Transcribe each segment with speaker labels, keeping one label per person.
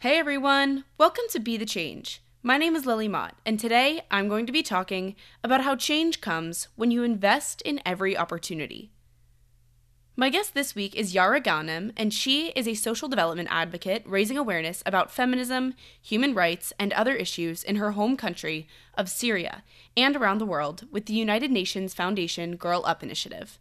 Speaker 1: Hey everyone, welcome to Be the Change. My name is Lily Mott, and today I'm going to be talking about how change comes when you invest in every opportunity. My guest this week is Yara Ghanem, and she is a social development advocate raising awareness about feminism, human rights, and other issues in her home country of Syria and around the world with the United Nations Foundation Girl Up initiative.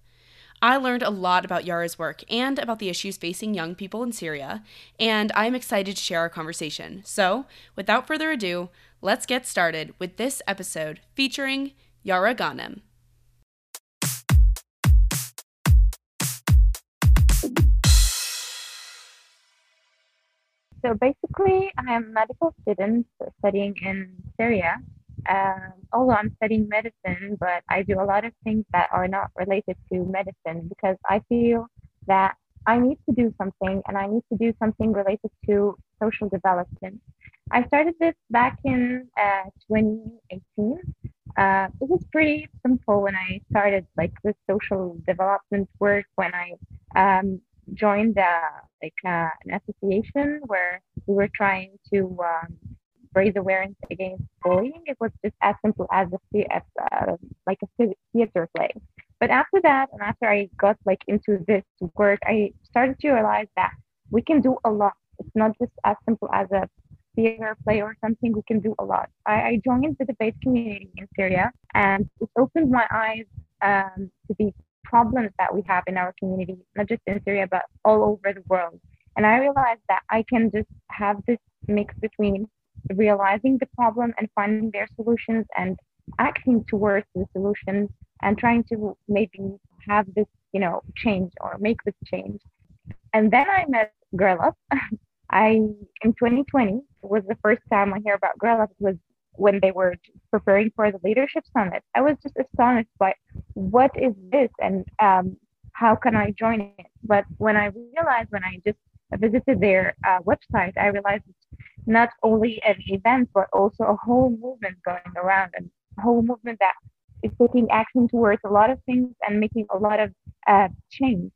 Speaker 1: I learned a lot about Yara's work and about the issues facing young people in Syria, and I'm excited to share our conversation. So, without further ado, let's get started with this episode featuring Yara Ghanem.
Speaker 2: So basically, I am a medical student studying in Syria. Um, although I'm studying medicine, but I do a lot of things that are not related to medicine because I feel that I need to do something and I need to do something related to social development. I started this back in uh, 2018. Uh, it was pretty simple when I started like the social development work when I um, joined uh, like uh, an association where we were trying to um, raise awareness against bullying. It was just as simple as a as, uh, like a theater play. But after that, and after I got like into this work, I started to realize that we can do a lot. It's not just as simple as a theater play or something. We can do a lot. I, I joined the debate community in Syria, and it opened my eyes um, to the problems that we have in our community, not just in Syria, but all over the world. And I realized that I can just have this mix between realizing the problem and finding their solutions and acting towards the solutions and trying to maybe have this, you know, change or make this change. And then I met Girl. I in 2020 was the first time I hear about Girl Up. Was when they were preparing for the leadership summit. I was just astonished by what is this and um, how can I join it. But when I realized, when I just visited their uh, website, I realized it's not only an event, but also a whole movement going around and a whole movement that is taking action towards a lot of things and making a lot of uh, change.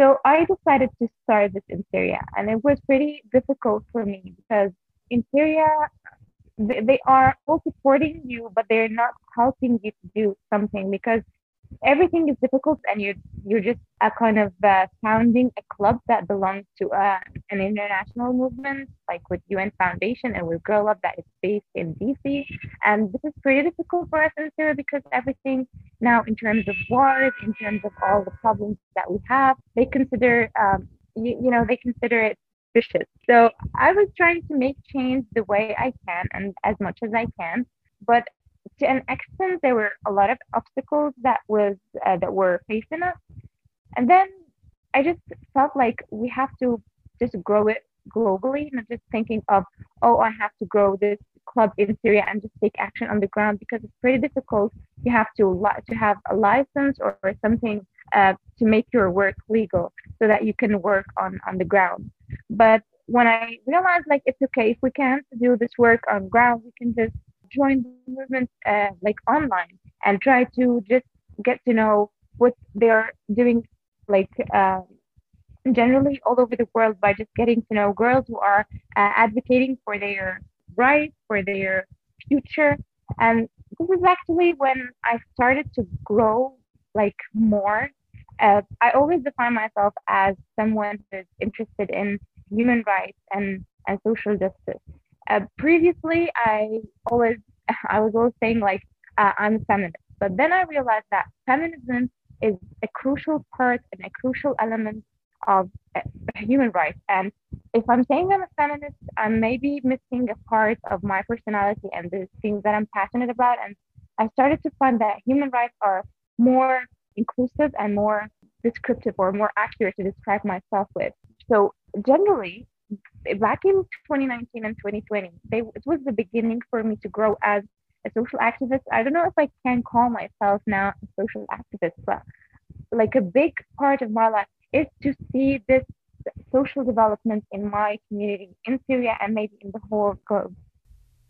Speaker 2: So I decided to start this in Syria, and it was pretty difficult for me because in Syria, they, they are all supporting you, but they're not helping you to do something because everything is difficult and you're you're just a kind of uh, founding a club that belongs to uh, an international movement like with UN Foundation and with Girl Up that is based in DC and this is pretty difficult for us in Syria because everything now in terms of wars in terms of all the problems that we have they consider um, you, you know they consider it vicious. So I was trying to make change the way I can and as much as I can but to an extent there were a lot of obstacles that was uh, that were facing us. And then i just felt like we have to just grow it globally not just thinking of oh i have to grow this club in syria and just take action on the ground because it's pretty difficult you have to li- to have a license or, or something uh, to make your work legal so that you can work on on the ground. But when i realized like it's okay if we can't do this work on ground we can just join the movement uh, like online and try to just get to know what they're doing like uh, generally all over the world by just getting to know girls who are uh, advocating for their rights for their future. And this is actually when i started to grow like more. Uh, i always define myself as someone who's interested in human rights and, and social justice uh, previously, I always I was always saying like uh, I'm a feminist, but then I realized that feminism is a crucial part and a crucial element of uh, human rights. And if I'm saying I'm a feminist, I'm maybe missing a part of my personality and the things that I'm passionate about. And I started to find that human rights are more inclusive and more descriptive or more accurate to describe myself with. So generally, back in 2019 and 2020, they, it was the beginning for me to grow as a social activist. I don't know if I can call myself now a social activist, but like a big part of my life is to see this social development in my community in Syria and maybe in the whole globe.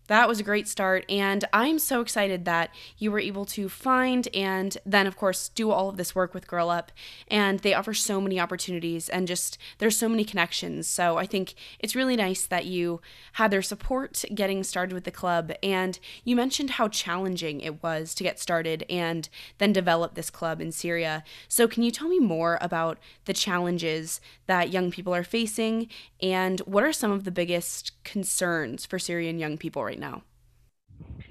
Speaker 1: That was a great start, and I'm so excited that you were able to find and then, of course, do all of this work with Girl Up. And they offer so many opportunities and just there's so many connections. So I think it's really nice that you had their support getting started with the club. And you mentioned how challenging it was to get started and then develop this club in Syria. So can you tell me more about the challenges that young people are facing and what are some of the biggest concerns for Syrian young people right now?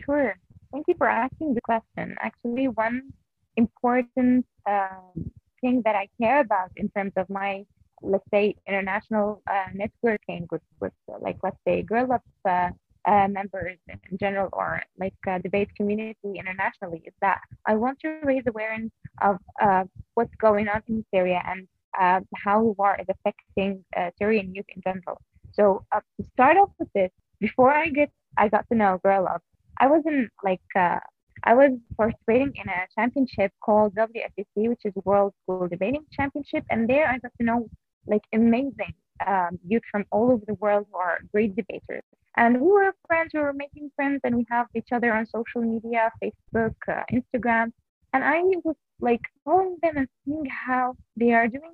Speaker 2: Sure. Thank you for asking the question. Actually, one important um, thing that I care about in terms of my, let's say, international uh, networking with, with like, let's say, Girl Up uh, uh, members in general or like uh, debate community internationally is that I want to raise awareness of uh, what's going on in Syria and how war is affecting Syrian youth in general. So to start off with this, before I get I got to know a Girl I wasn't like uh, I was participating in a championship called WSDC, which is World School Debating Championship, and there I got to know like amazing um, youth from all over the world who are great debaters. And we were friends, we were making friends, and we have each other on social media, Facebook, uh, Instagram. And I was like following them and seeing how they are doing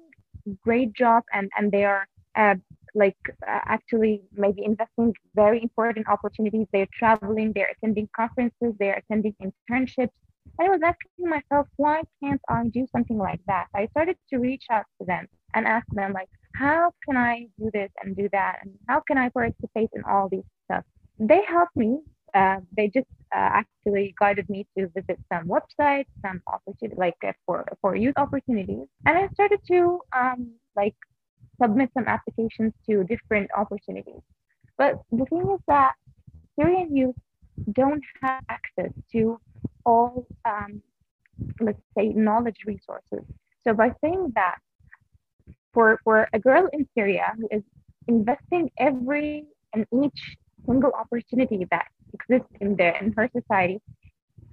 Speaker 2: great job and and they are uh, like uh, actually maybe investing very important opportunities. They're traveling, they're attending conferences, they're attending internships. I was asking myself, why can't I do something like that? I started to reach out to them and ask them, like, how can I do this and do that? And how can I participate in all these stuff? They helped me. Uh, they just uh, actually guided me to visit some websites, some opportunities, like uh, for, for youth opportunities. And I started to um, like submit some applications to different opportunities. But the thing is that Syrian youth don't have access to all, um, let's say, knowledge resources. So by saying that, for, for a girl in Syria who is investing every and each single opportunity that exists in there in her society,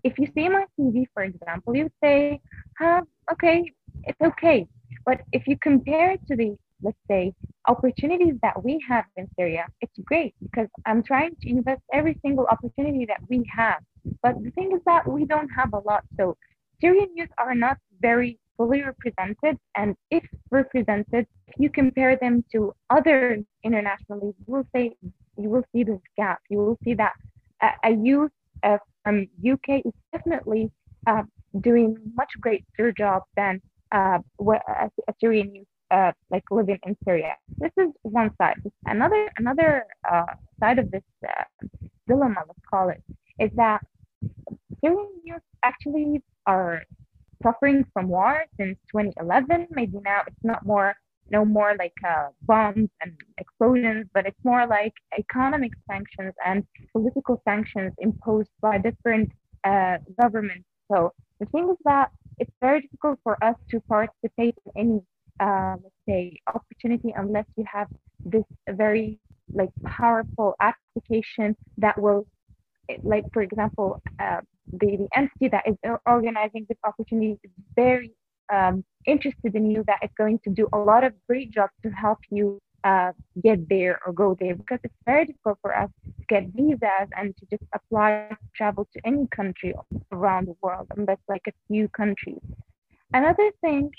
Speaker 2: if you see my CV, for example, you say, huh, okay, it's okay. But if you compare it to the let's say, opportunities that we have in Syria, it's great because I'm trying to invest every single opportunity that we have. But the thing is that we don't have a lot. So Syrian youth are not very fully represented. And if represented, if you compare them to other international internationally, you will say you will see this gap. You will see that a, youth uh, from UK is definitely uh, doing much greater job than uh, a, a Syrian youth uh, like living in Syria. This is one side. Another another uh, side of this uh, dilemma, let's call it, is that Syrian youth actually are suffering from war since 2011. Maybe now it's not more no more like uh, bombs and explosions, but it's more like economic sanctions and political sanctions imposed by different uh, governments. So the thing is that it's very difficult for us to participate in any uh, let's say opportunity unless you have this very like powerful application that will like for example uh, the, the entity that is organizing this opportunity is very um, interested in you that is going to do a lot of great jobs to help you uh, get there or go there. Because it's very difficult for us to get visas and to just apply to travel to any country around the world unless like a few countries Another thing,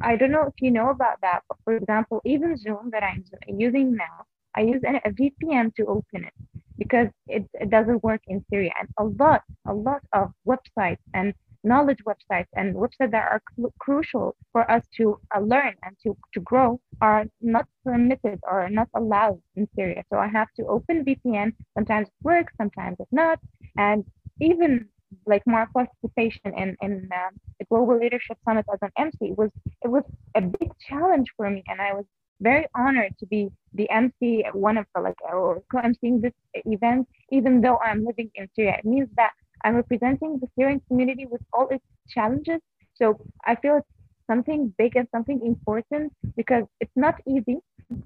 Speaker 2: I don't know if you know about that, but for example, even Zoom that I'm using now, I use a VPN to open it because it, it doesn't work in Syria. And a lot, a lot of websites and knowledge websites and websites that are cl- crucial for us to uh, learn and to, to grow are not permitted or not allowed in Syria. So I have to open VPN. Sometimes it works, sometimes it's not. And even like more participation in in uh, the Global Leadership Summit as an MC was it was a big challenge for me, and I was very honored to be the MC at one of the like or co-emceeing this event, even though I'm living in Syria. It means that I'm representing the Syrian community with all its challenges. So I feel it's something big and something important because it's not easy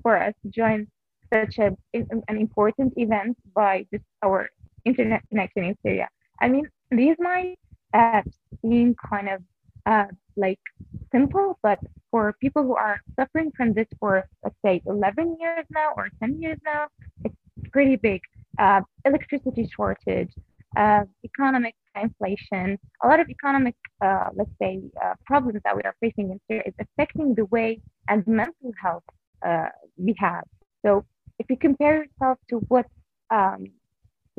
Speaker 2: for us to join such a, an important event by just our internet connection in Syria. I mean, these might uh, seem kind of uh, like simple, but for people who are suffering from this for, let's say, 11 years now or 10 years now, it's pretty big. Uh, electricity shortage, uh, economic inflation, a lot of economic, uh, let's say, uh, problems that we are facing in Syria is affecting the way and mental health uh, we have. So if you compare yourself to what um,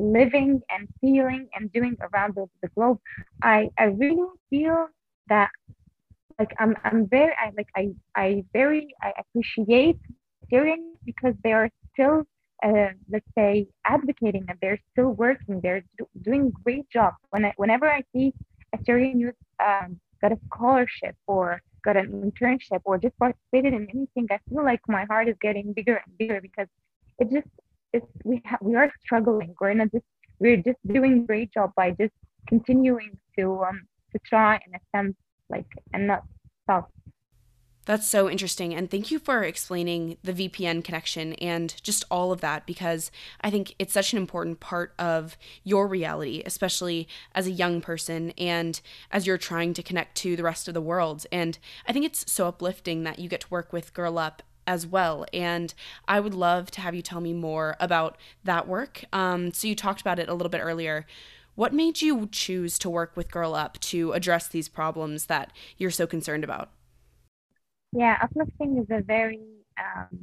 Speaker 2: living and feeling and doing around the, the globe, I, I really feel that like I'm I'm very I like I I very I appreciate Syrians because they are still uh, let's say advocating and they're still working. They're do, doing great job. When I, whenever I see a Syrian youth um, got a scholarship or got an internship or just participated in anything I feel like my heart is getting bigger and bigger because it just it's we have we are struggling we're not just we're just doing great job by just continuing to um to try and attempt like and not stop
Speaker 1: that's so interesting. And thank you for explaining the VPN connection and just all of that because I think it's such an important part of your reality, especially as a young person and as you're trying to connect to the rest of the world. And I think it's so uplifting that you get to work with Girl Up as well. And I would love to have you tell me more about that work. Um, so you talked about it a little bit earlier. What made you choose to work with Girl Up to address these problems that you're so concerned about?
Speaker 2: Yeah, uplifting is a very um,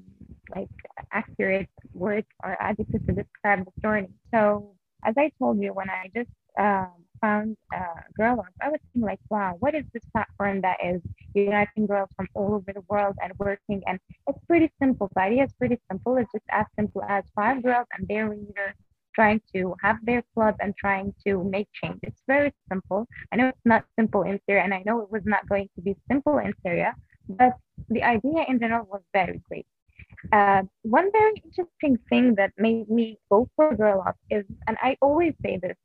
Speaker 2: like accurate word or adjective to describe the story. So as I told you, when I just um, found uh, Girl Up, I was thinking like, wow, what is this platform that is uniting girls from all over the world and working? And it's pretty simple. The idea is pretty simple. It's just as simple as five girls and their leader trying to have their club and trying to make change. It's very simple. I know it's not simple in Syria, and I know it was not going to be simple in Syria, but the idea in general was very great. Uh, one very interesting thing that made me go for Girl Up is, and I always say this,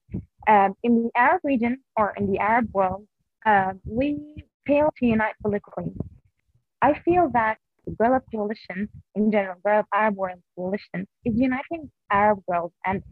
Speaker 2: uh, in the Arab region or in the Arab world, uh, we fail to unite politically. I feel that the Girl Coalition, in general, Girl Arab World Coalition, is uniting Arab girls. And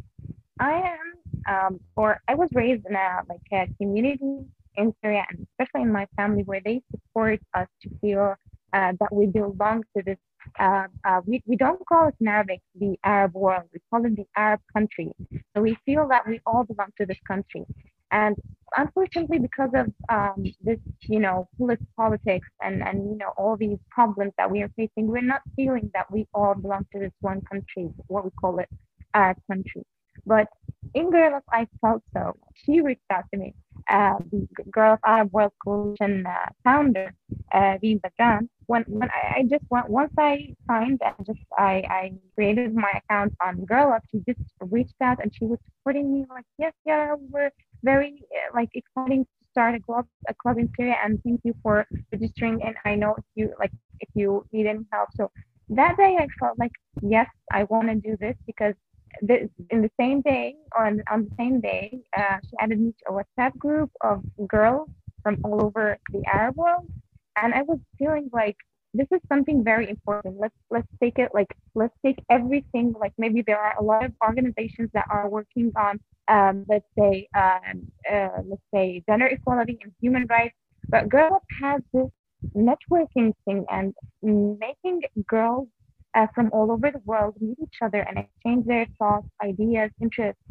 Speaker 2: I am, um, or I was raised in a like a community in Syria and especially in my family where they support us to feel uh, that we belong to this. Uh, uh, we, we don't call it Arabic the Arab world, we call it the Arab country. So we feel that we all belong to this country. And unfortunately, because of um, this, you know, politics and, and, you know, all these problems that we are facing, we're not feeling that we all belong to this one country, what we call it Arab country. But in Girl Up, I felt so. She reached out to me uh, the Girl Up Arab World Coalition uh, founder, uh, Reem Badran, when, when I, I, just went, once I signed and just I, I created my account on Girl Up, she just reached out and she was supporting me like, yes, yeah, we're very uh, like exciting to start a club, a club in Syria, and thank you for registering. And I know if you like, if you need any help, so that day I felt like, yes, I want to do this because the, in the same day on, on the same day, uh, she added me to a WhatsApp group of girls from all over the Arab world, and I was feeling like this is something very important. Let's let's take it like let's take everything. Like maybe there are a lot of organizations that are working on, um, let's say, um, uh, let's say gender equality and human rights, but Girl Up has this networking thing and making girls uh, from all over the world meet each other and exchange their thoughts, ideas, interests,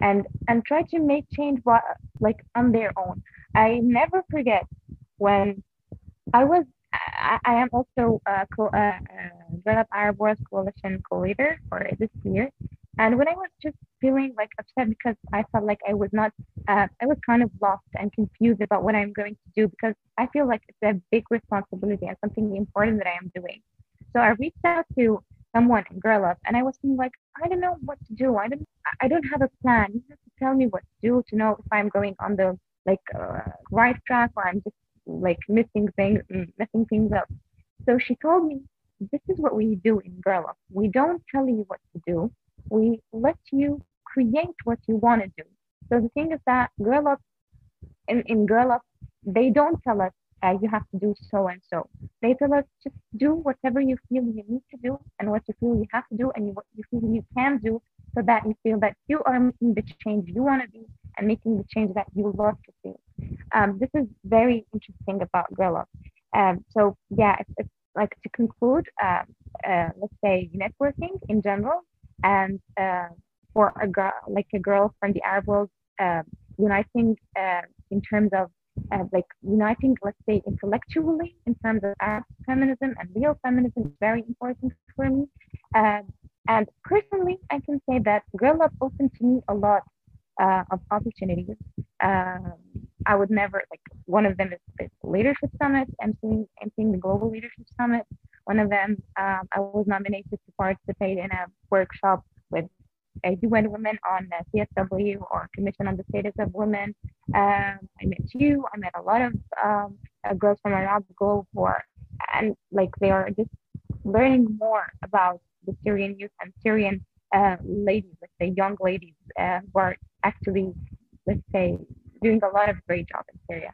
Speaker 2: and and try to make change like on their own. I never forget when I was. I, I am also a co- uh, Arab World Coalition co-leader for this year, and when I was just feeling like upset because I felt like I was not, uh, I was kind of lost and confused about what I'm going to do because I feel like it's a big responsibility and something important that I am doing. So I reached out to someone in Girl Up and I was thinking like, I don't know what to do. I don't I don't have a plan. You have to tell me what to do to know if I'm going on the like uh, right track or I'm just like missing things messing things up. So she told me this is what we do in Girl Up. We don't tell you what to do. We let you create what you want to do. So the thing is that Girl Up in, in Girl Up, they don't tell us uh, you have to do so and so. They tell us just do whatever you feel you need to do and what you feel you have to do and what you feel you can do so that you feel that you are making the change you want to be and making the change that you love to see. Um, this is very interesting about Girl Up. Um, so yeah, it's, it's like to conclude, uh, uh, let's say networking in general, and uh, for a girl like a girl from the Arab world, uh, uniting uh, in terms of uh, like uniting, let's say intellectually in terms of Arab feminism and real feminism is very important for me. Uh, and personally, I can say that Girl Up opened to me a lot uh, of opportunities. Um, I would never like one of them is the Leadership Summit. I'm seeing the Global Leadership Summit. One of them, um, I was nominated to participate in a workshop with UN Women on uh, CSW or Commission on the Status of Women. Um, I met you. I met a lot of um, uh, girls from the globe who are, and like they are just learning more about the Syrian youth and Syrian uh, ladies, let's say young ladies uh, who are actually, let's say, doing a lot of great job in Syria.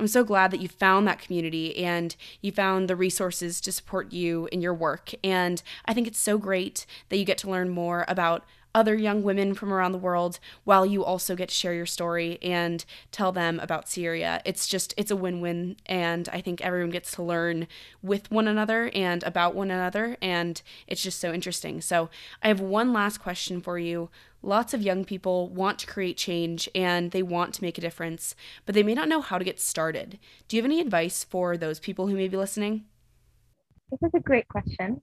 Speaker 1: I'm so glad that you found that community and you found the resources to support you in your work. And I think it's so great that you get to learn more about other young women from around the world while you also get to share your story and tell them about Syria. It's just, it's a win win. And I think everyone gets to learn with one another and about one another. And it's just so interesting. So I have one last question for you. Lots of young people want to create change and they want to make a difference, but they may not know how to get started. Do you have any advice for those people who may be listening?
Speaker 2: This is a great question.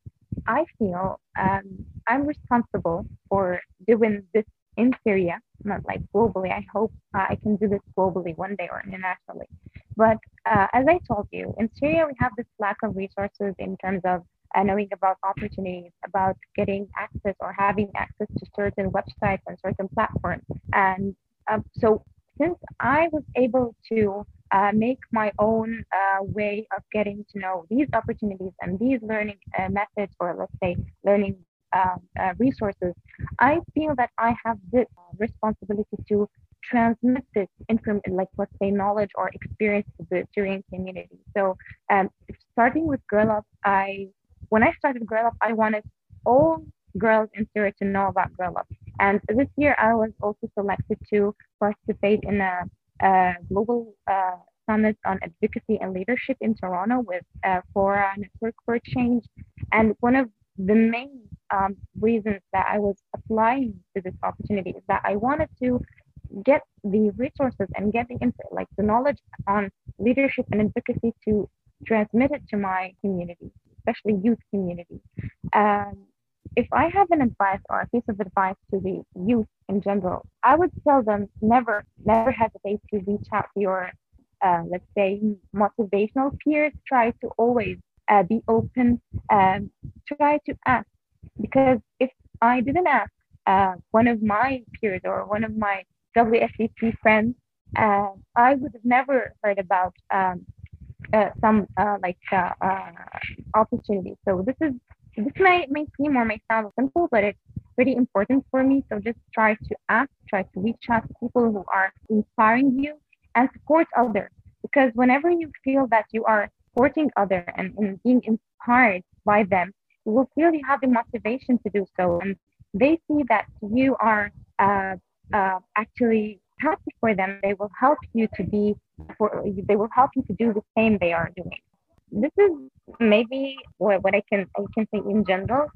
Speaker 2: I feel um, I'm responsible for doing this in Syria, not like globally. I hope uh, I can do this globally one day or internationally. But uh, as I told you, in Syria, we have this lack of resources in terms of uh, knowing about opportunities, about getting access or having access to certain websites and certain platforms. And um, so, since I was able to uh, make my own uh, way of getting to know these opportunities and these learning uh, methods, or let's say learning um, uh, resources, I feel that I have this responsibility to transmit this information, like let's say knowledge or experience to the Syrian community. So, um, starting with Girl Up, I when I started Girl Up, I wanted all girls in Syria to know about Girl Up. And this year, I was also selected to participate in a uh, global uh, summit on advocacy and leadership in Toronto with uh, Fora Network for Change. And one of the main um, reasons that I was applying to this opportunity is that I wanted to get the resources and get the input, like the knowledge on leadership and advocacy to transmit it to my community, especially youth community. Um, if I have an advice or a piece of advice to the youth in general, I would tell them never, never hesitate to reach out to your, uh, let's say, motivational peers. Try to always uh, be open. Um, try to ask, because if I didn't ask uh, one of my peers or one of my WSDC friends, uh, I would have never heard about um, uh, some uh, like opportunities. So this is this may, may seem or may sound simple, but it's pretty important for me. So just try to ask, try to reach out to people who are inspiring you and support others. Because whenever you feel that you are supporting others and, and being inspired by them, you will feel you have the motivation to do so. And they see that you are uh, uh, actually happy for them. They will help you to be, for, they will help you to do the same they are doing this is maybe what, what I can I can say in general.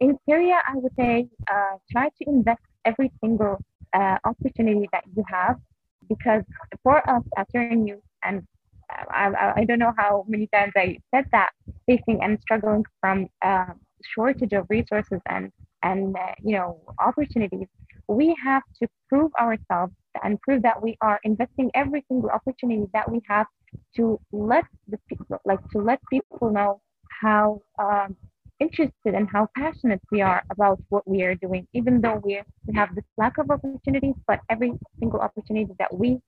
Speaker 2: In Syria, I would say uh, try to invest every single uh, opportunity that you have, because for us as Syrian youth, and I, I, I, don't know how many times I said that, facing and struggling from uh, shortage of resources and and uh, you know opportunities, we have to prove ourselves and prove that we are investing every single opportunity that we have to let the people like to let people know how um, interested and how passionate we are about what we are doing even though we we have this lack of opportunities but every single opportunity that we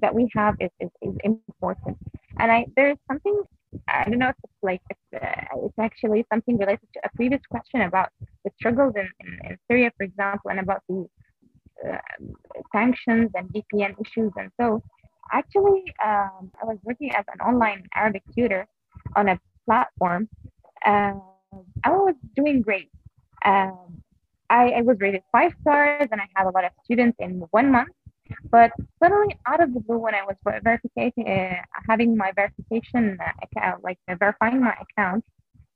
Speaker 2: that we have is, is, is important. And i there's something i don't know if it's like it's, uh, it's actually something related to a previous question about the struggles in, in, in syria for example and about the sanctions and vpn issues and so actually, um, I was working as an online Arabic tutor on a platform. Uh, I was doing great. Um, I, I, was rated five stars and I had a lot of students in one month. But suddenly, out of the blue, when I was verification, uh, having my verification account, like uh, verifying my account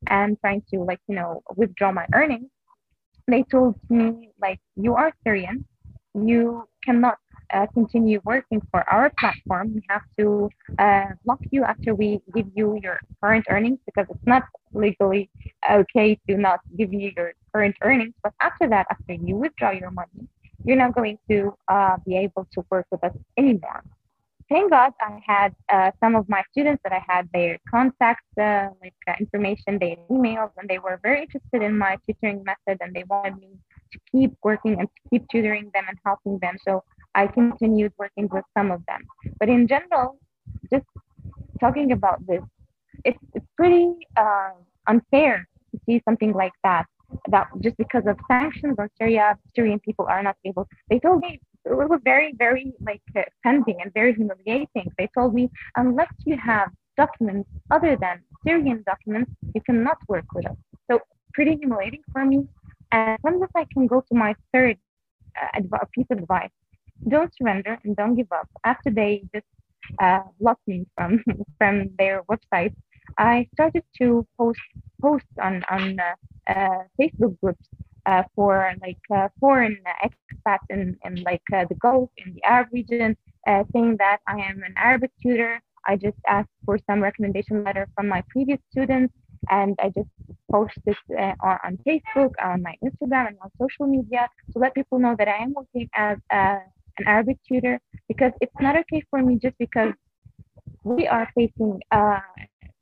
Speaker 2: and trying to like you know withdraw my earnings, they told me like you are Syrian, you cannot uh, continue working for our platform. We have to uh, lock you after we give you your current earnings because it's not legally okay to not give you your current earnings. But after that, after you withdraw your money, you're not going to uh, be able to work with us anymore. Thank God I had uh, some of my students that I had their contact uh, like uh, information, their emails, and they were very interested in my tutoring method and they wanted me to keep working and keep tutoring them and helping them. So I continued working with some of them. But in general, just talking about this, it's, it's pretty uh, unfair to see something like that. That just because of sanctions or Syria, Syrian people are not able. They told me it was very, very like uh, offending and very humiliating. They told me unless you have documents other than Syrian documents, you cannot work with us. So pretty humiliating for me. And from this, I can go to my third uh, piece of advice don't surrender and don't give up. After they just uh, blocked me from from their website, I started to post post on on uh, uh, Facebook groups uh, for like uh, foreign expats in, in like uh, the Gulf in the Arab region, saying that I am an Arabic tutor. I just asked for some recommendation letter from my previous students, and I just post this on, on Facebook, on my Instagram, and on social media to let people know that I am working as a an Arabic tutor because it's not okay for me just because we are facing uh,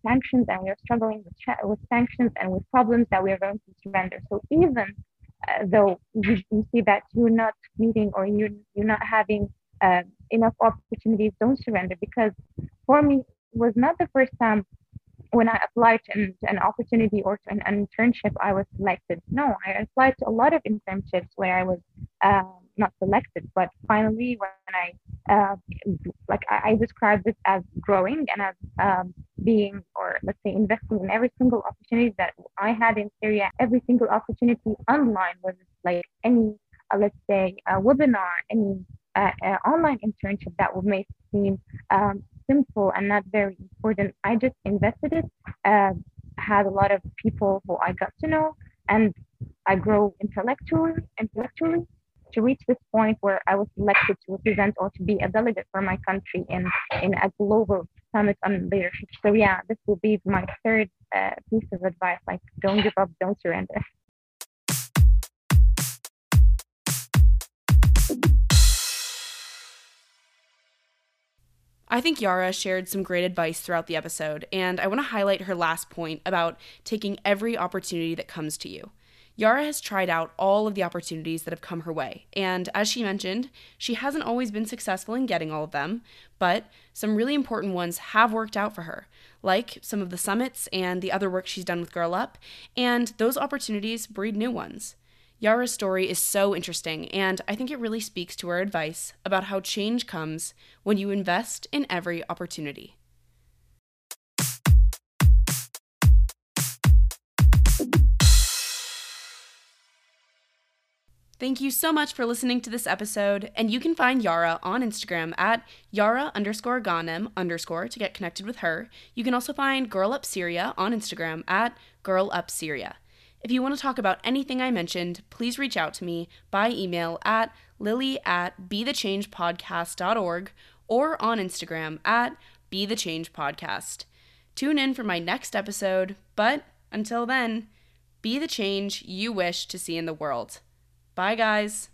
Speaker 2: sanctions and we are struggling with, with sanctions and with problems that we are going to surrender. So even uh, though you, you, see that you're not meeting or you're, you're not having uh, enough opportunities, don't surrender because for me, was not the first time when I applied to an, an opportunity or to an, internship, I was selected. No, I applied to a lot of internships where I was um, not selected. But finally, when I uh, like I, I describe this as growing and as um, being or let's say investing in every single opportunity that I had in Syria. Every single opportunity online was like any uh, let's say webinar, any uh, uh, online internship that would make seem um, simple and not very important. I just invested it. Uh, had a lot of people who I got to know, and I grow intellectually. Intellectually, to reach this point where I was selected to represent or to be a delegate for my country in, in a global summit on leadership. So yeah, this will be my third uh, piece of advice, like don't give up, don't surrender.
Speaker 1: I think Yara shared some great advice throughout the episode, and I want to highlight her last point about taking every opportunity that comes to you. Yara has tried out all of the opportunities that have come her way, and as she mentioned, she hasn't always been successful in getting all of them, but some really important ones have worked out for her, like some of the summits and the other work she's done with Girl Up, and those opportunities breed new ones. Yara's story is so interesting, and I think it really speaks to our advice about how change comes when you invest in every opportunity. Thank you so much for listening to this episode, and you can find Yara on Instagram at Yara underscore Ghanem underscore to get connected with her. You can also find Girl Up Syria on Instagram at Girl Up Syria. If you want to talk about anything I mentioned, please reach out to me by email at lily at bethechangepodcast.org or on Instagram at bethechangepodcast. Tune in for my next episode, but until then, be the change you wish to see in the world. Bye, guys.